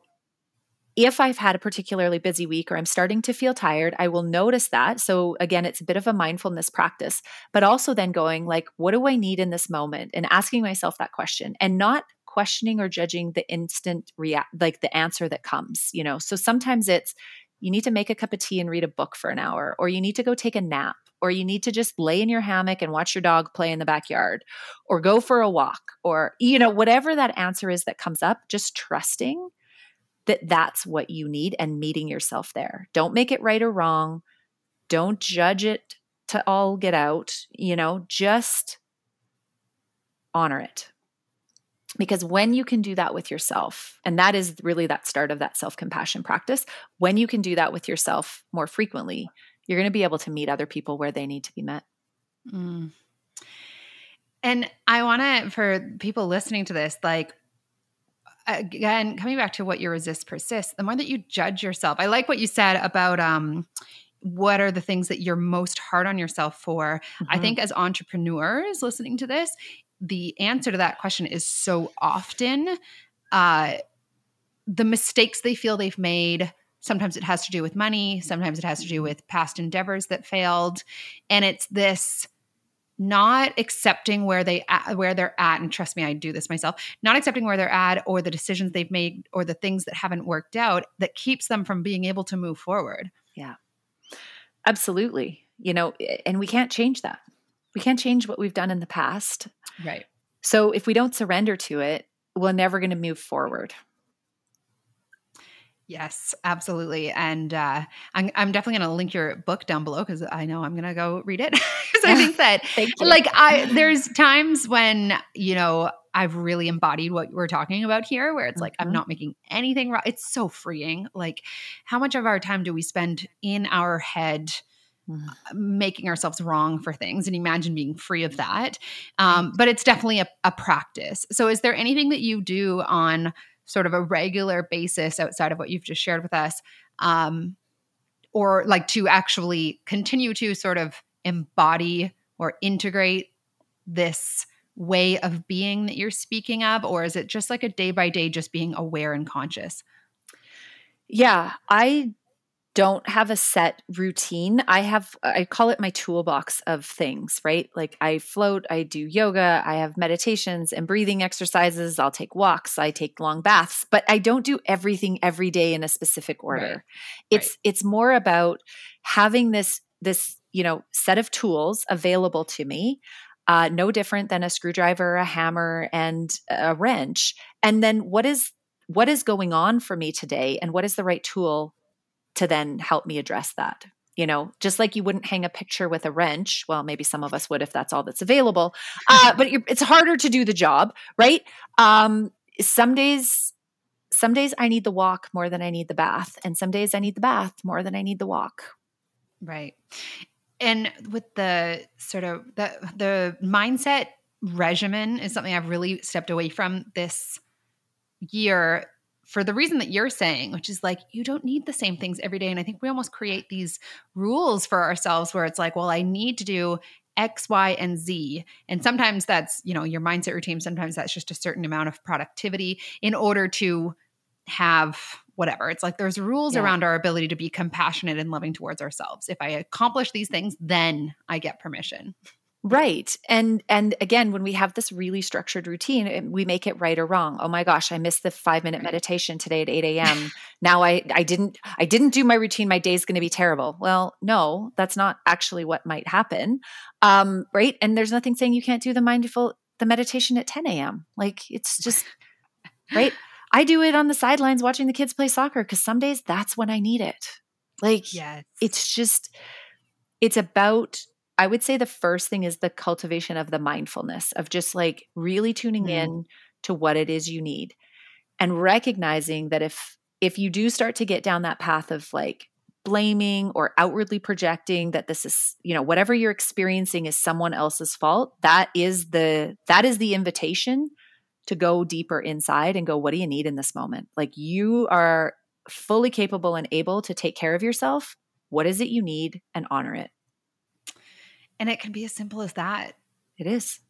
if I've had a particularly busy week or I'm starting to feel tired, I will notice that. So again, it's a bit of a mindfulness practice, but also then going like, what do I need in this moment? And asking myself that question and not questioning or judging the instant react like the answer that comes, you know. So sometimes it's you need to make a cup of tea and read a book for an hour, or you need to go take a nap, or you need to just lay in your hammock and watch your dog play in the backyard, or go for a walk, or, you know, whatever that answer is that comes up, just trusting that that's what you need and meeting yourself there. Don't make it right or wrong. Don't judge it to all get out, you know, just honor it. Because when you can do that with yourself, and that is really that start of that self compassion practice, when you can do that with yourself more frequently, you're going to be able to meet other people where they need to be met. Mm.
And I want to, for people listening to this, like, again, coming back to what you resist persists, the more that you judge yourself. I like what you said about um, what are the things that you're most hard on yourself for. Mm-hmm. I think as entrepreneurs listening to this, the answer to that question is so often uh, the mistakes they feel they've made. Sometimes it has to do with money, sometimes it has to do with past endeavors that failed. And it's this not accepting where they at, where they're at and trust me I do this myself not accepting where they're at or the decisions they've made or the things that haven't worked out that keeps them from being able to move forward.
Yeah. Absolutely. You know and we can't change that. We can't change what we've done in the past.
Right.
So if we don't surrender to it we're never going to move forward
Yes, absolutely. And uh, I'm, I'm definitely going to link your book down below because I know I'm going to go read it. Because I think that, like, I there's times when you know I've really embodied what we're talking about here, where it's like mm-hmm. I'm not making anything wrong. It's so freeing. Like, how much of our time do we spend in our head? Mm. making ourselves wrong for things and imagine being free of that um, but it's definitely a, a practice so is there anything that you do on sort of a regular basis outside of what you've just shared with us um, or like to actually continue to sort of embody or integrate this way of being that you're speaking of or is it just like a day by day just being aware and conscious?
Yeah i don't have a set routine. I have, I call it my toolbox of things, right? Like I float, I do yoga, I have meditations and breathing exercises. I'll take walks, I take long baths, but I don't do everything every day in a specific order. Right. It's, right. it's more about having this, this, you know, set of tools available to me. Uh, no different than a screwdriver, a hammer, and a wrench. And then what is what is going on for me today, and what is the right tool to then help me address that you know? Just like you wouldn't hang a picture with a wrench well maybe some of us would if that's all that's available uh, but it's harder to do the job right? Um, some days some days i need the walk more than i need the bath and some days i need the bath more than i need the walk.
Right. And with the sort of the the mindset regimen is something i've really stepped away from this year for the reason that you're saying, which is like you don't need the same things every day. And I think we almost create these rules for ourselves where it's like, well, I need to do X, Y, and Z. And sometimes that's, you know, your mindset routine. Sometimes that's just a certain amount of productivity in order to have whatever. It's like there's rules yeah. around our ability to be compassionate and loving towards ourselves. If I accomplish these things, then I get permission.
Right. And and again when we have this really structured routine, we make it right or wrong. Oh my gosh, I missed the 5-minute meditation today at 8 a.m. now I I didn't I didn't do my routine. My day's going to be terrible. Well, no, that's not actually what might happen. Um, right? And there's nothing saying you can't do the mindful the meditation at 10 a.m. Like it's just right. I do it on the sidelines watching the kids play soccer because some days that's when I need it. Like yes. it's just it's about I would say the first thing is the cultivation of the mindfulness of just like really tuning mm. in to what it is you need and recognizing that if if you do start to get down that path of like blaming or outwardly projecting that this is you know whatever you're experiencing is someone else's fault that is the that is the invitation to go deeper inside and go what do you need in this moment? Like you are fully capable and able to take care of yourself. What is it you need and honor it
and it can be as simple as that.
It is.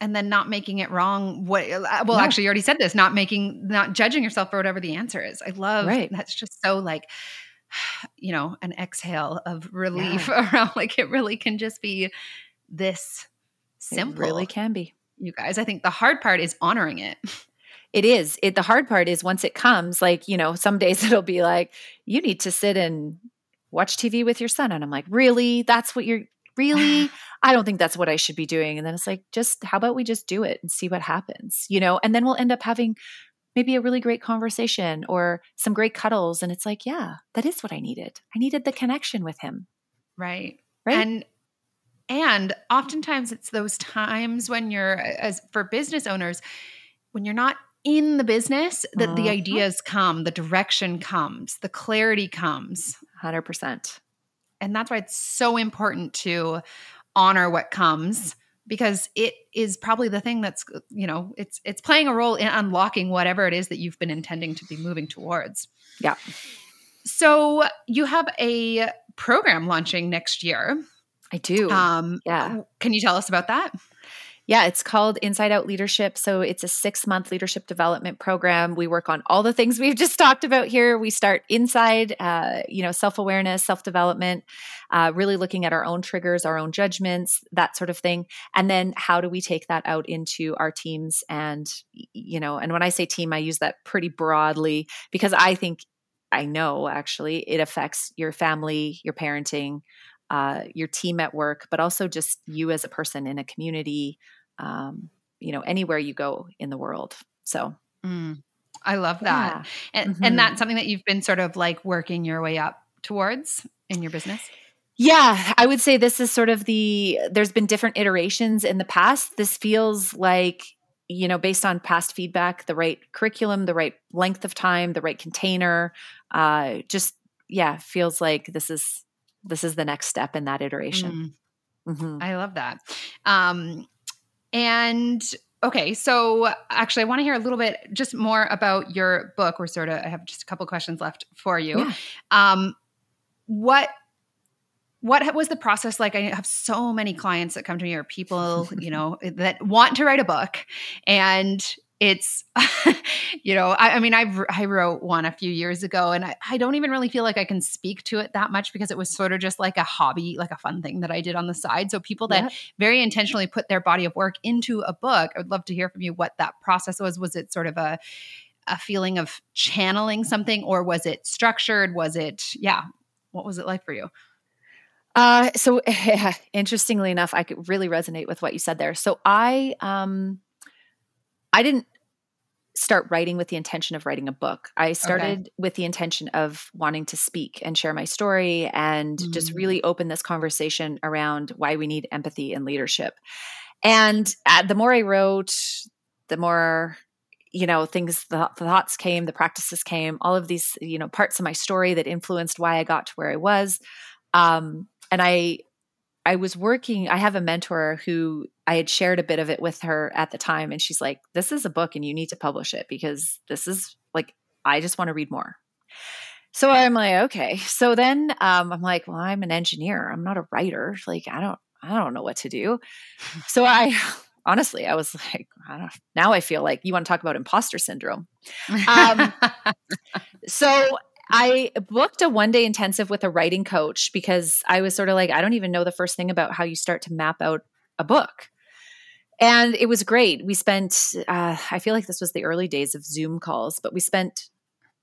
And then not making it wrong. What? Uh, well, no. actually, you already said this. Not making, not judging yourself for whatever the answer is. I love right. that's just so like, you know, an exhale of relief yeah. around. Like it really can just be this simple.
It really can be.
You guys, I think the hard part is honoring it.
It is. It the hard part is once it comes, like, you know, some days it'll be like, you need to sit and watch TV with your son. And I'm like, really? That's what you're really? I don't think that's what i should be doing. And then it's like just how about we just do it and see what happens you know? And then we'll end up having maybe a really great conversation or some great cuddles and it's like yeah that is what i needed. I needed the connection with him.
Right. Right? And and oftentimes it's those times when you're as for business owners when you're not in the business that uh-huh. the ideas come the direction comes the clarity comes.
100%
and that's why it's so important to honor what comes because it is probably the thing that's you know it's it's playing a role in unlocking whatever it is that you've been intending to be moving towards.
Yeah.
So you have a program launching next year.
I do. Um yeah.
can you tell us about that
yeah, it's called Inside Out Leadership. So it's a six month leadership development program. We work on all the things we've just talked about here. We start inside, uh, you know, self awareness, self development, uh, really looking at our own triggers, our own judgments, that sort of thing. And then how do we take that out into our teams? And, you know, and when I say team, I use that pretty broadly because I think, I know actually, it affects your family, your parenting. Uh, your team at work, but also just you as a person in a community, um, you know, anywhere you go in the world. So
mm. I love that. Yeah. And mm-hmm. and that's something that you've been sort of like working your way up towards in your business?
Yeah, I would say this is sort of the there's been different iterations in the past. This feels like you know, based on past feedback, the right curriculum, the right length of time, the right container, uh, just yeah, feels like this is this is the next step in that iteration.
Mm. Mm-hmm. I love that. Um, and okay, so actually, I want to hear a little bit just more about your book. We're sort of I have just a couple questions left for you. Yeah. Um, what what was the process like? I have so many clients that come to me or people, you know, that want to write a book and it's you know I, I, mean I've, i wrote one a few years ago and I, I, don't even really feel like i can speak to it that much because it was sort of just like a hobby like a fun thing that i did on the side so people that yeah. very intentionally put their body of work into a book i would love to hear from you what that process was was it sort of a a feeling of channeling something or was it structured was it yeah what was it like for you
uh, so interestingly enough, I could really resonate with what you said there. So I, um, I didn't start writing with the intention of writing a book. I started okay. with the intention of wanting to speak and share my story and mm-hmm. just really open this conversation around why we need empathy and leadership. And uh, the more I wrote, the more you know things the, the, thoughts came the practices came all of these you know parts of my story that influenced why i got to where i was um, and I I was working, I have a mentor who I had shared a bit of it with her at the time. And she's like, This is a book and you need to publish it because this is like, I just want to read more. So I'm like, okay. So then um, I'm like, well, I'm an engineer. I'm not a writer. Like, I don't, I don't know what to do. So I honestly, I was like, I don't, now I feel like you want to talk about imposter syndrome. Um, so I booked a one day intensive with a writing coach because I was sort of like, I don't even know the first thing about how you start to map out a book. And it was great. We spent, uh, I feel like this was the early days of Zoom calls, but we spent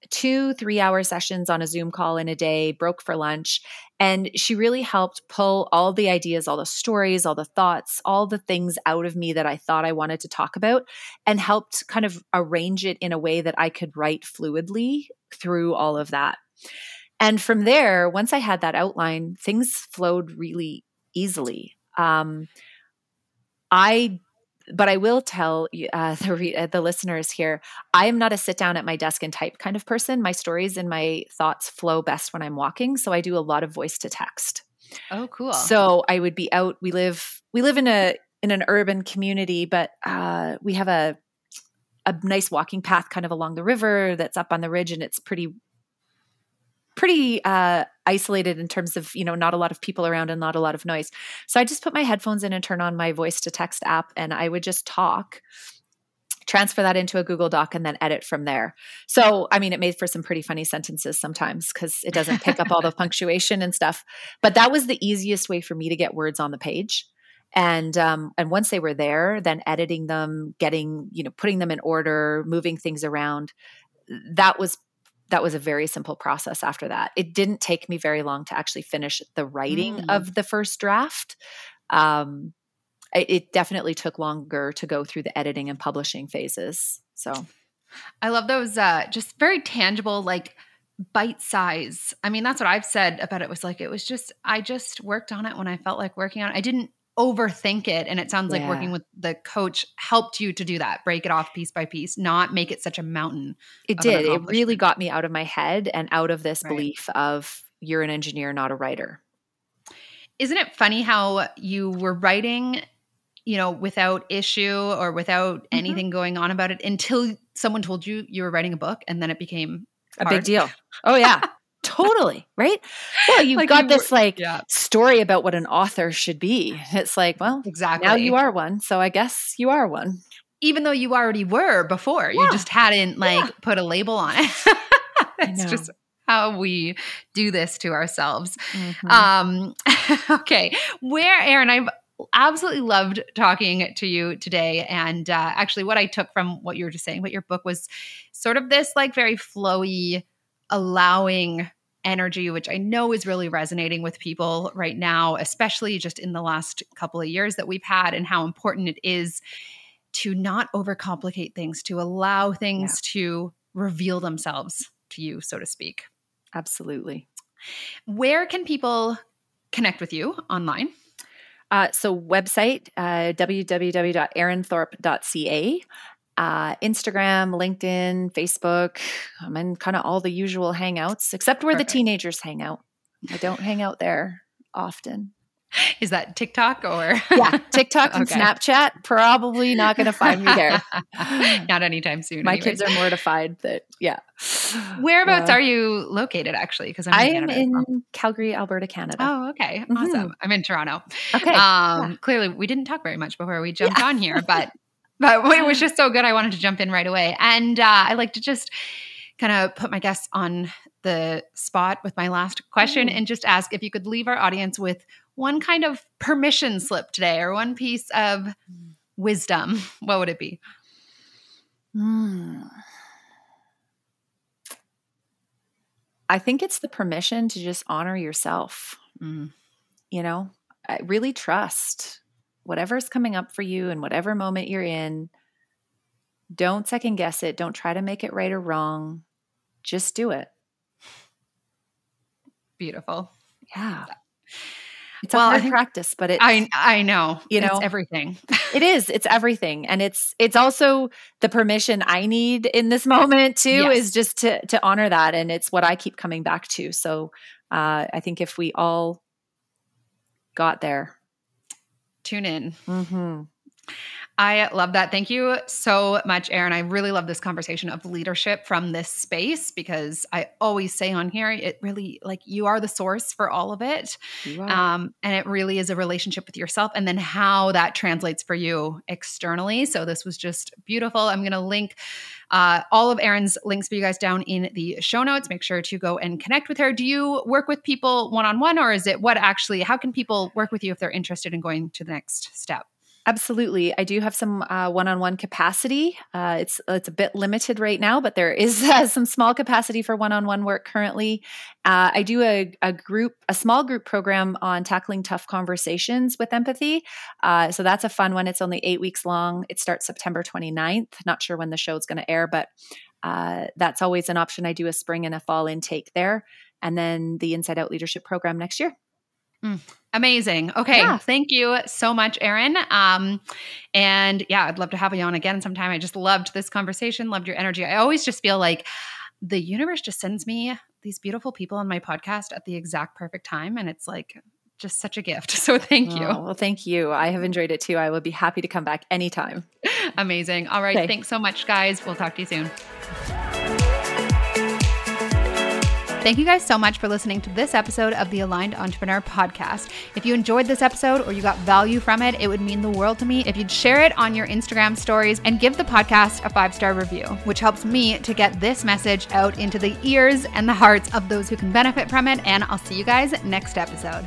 two three hour sessions on a Zoom call in a day, broke for lunch. And she really helped pull all the ideas, all the stories, all the thoughts, all the things out of me that I thought I wanted to talk about, and helped kind of arrange it in a way that I could write fluidly through all of that. And from there, once I had that outline, things flowed really easily. Um, I, but I will tell uh, the uh, the listeners here, I am not a sit down at my desk and type kind of person. My stories and my thoughts flow best when I'm walking, so I do a lot of voice to text.
Oh, cool.
So I would be out. We live we live in a in an urban community, but uh, we have a a nice walking path kind of along the river that's up on the ridge and it's pretty pretty uh, isolated in terms of you know not a lot of people around and not a lot of noise. So i just put my headphones in and turn on my voice to text app and i would just talk transfer that into a google doc and then edit from there. So i mean it made for some pretty funny sentences sometimes because it doesn't pick up all the punctuation and stuff. But that was the easiest way for me to get words on the page. And um, and once they were there then editing them getting you know putting them in order moving things around that was that was a very simple process after that it didn't take me very long to actually finish the writing mm. of the first draft um, it, it definitely took longer to go through the editing and publishing phases so
i love those uh, just very tangible like bite size. I mean, that's what I've said about it was like it was just I just worked on it when I felt like working on it. I didn't overthink it and it sounds like yeah. working with the coach helped you to do that break it off piece by piece not make it such a mountain
it did it really got me out of my head and out of this right. belief of you're an engineer not a writer
isn't it funny how you were writing you know without issue or without mm-hmm. anything going on about it until someone told you you were writing a book and then it became
a big deal oh yeah totally right well you've like got you this like yeah. story about what an author should be it's like well exactly now you are one so i guess you are one
even though you already were before yeah. you just hadn't like yeah. put a label on it it's just how we do this to ourselves mm-hmm. um okay where Erin i've absolutely loved talking to you today. And uh, actually, what I took from what you were just saying, what your book was sort of this like very flowy, allowing energy, which I know is really resonating with people right now, especially just in the last couple of years that we've had, and how important it is to not overcomplicate things, to allow things yeah. to reveal themselves to you, so to speak.
Absolutely.
Where can people connect with you online?
Uh, so website uh, www.erinthorp.ca uh, Instagram, LinkedIn, Facebook. I'm in kind of all the usual hangouts, except where Perfect. the teenagers hang out. I don't hang out there often.
Is that TikTok or?
yeah, TikTok and okay. Snapchat. Probably not going to find me there.
not anytime soon.
My anyways. kids are mortified that, yeah.
Whereabouts uh, are you located actually?
Because I am in. Calgary, Alberta, Canada.
Oh, okay. Mm-hmm. Awesome. I'm in Toronto. Okay. Um, yeah. Clearly, we didn't talk very much before we jumped yeah. on here, but but it was just so good. I wanted to jump in right away. And uh, I like to just kind of put my guests on the spot with my last question mm. and just ask if you could leave our audience with one kind of permission slip today or one piece of wisdom. What would it be? Mm.
I think it's the permission to just honor yourself. Mm. You know, I really trust whatever's coming up for you and whatever moment you're in, don't second guess it. Don't try to make it right or wrong. Just do it.
Beautiful.
Yeah. It's well, a hard practice, but it's
I I know. You know, it's everything.
it is. It's everything. And it's it's also the permission I need in this moment too, yes. is just to to honor that. And it's what I keep coming back to. So uh, I think if we all got there,
tune in. Mm-hmm. I love that. Thank you so much, Erin. I really love this conversation of leadership from this space because I always say on here, it really like you are the source for all of it. Um, and it really is a relationship with yourself and then how that translates for you externally. So this was just beautiful. I'm going to link uh, all of Erin's links for you guys down in the show notes. Make sure to go and connect with her. Do you work with people one on one or is it what actually, how can people work with you if they're interested in going to the next step?
Absolutely, I do have some uh, one-on-one capacity. Uh, it's it's a bit limited right now, but there is uh, some small capacity for one-on-one work currently. Uh, I do a, a, group, a small group program on tackling tough conversations with empathy. Uh, so that's a fun one. It's only eight weeks long. It starts September 29th. Not sure when the show is going to air, but uh, that's always an option. I do a spring and a fall intake there, and then the Inside Out Leadership program next year.
Mm, amazing. Okay. Yeah. Thank you so much, Erin. Um, and yeah, I'd love to have you on again sometime. I just loved this conversation, loved your energy. I always just feel like the universe just sends me these beautiful people on my podcast at the exact perfect time. And it's like just such a gift. So thank you.
Oh, well, thank you. I have enjoyed it too. I will be happy to come back anytime.
Amazing. All right. Okay. Thanks so much, guys. We'll talk to you soon. Thank you guys so much for listening to this episode of the Aligned Entrepreneur Podcast. If you enjoyed this episode or you got value from it, it would mean the world to me if you'd share it on your Instagram stories and give the podcast a five star review, which helps me to get this message out into the ears and the hearts of those who can benefit from it. And I'll see you guys next episode.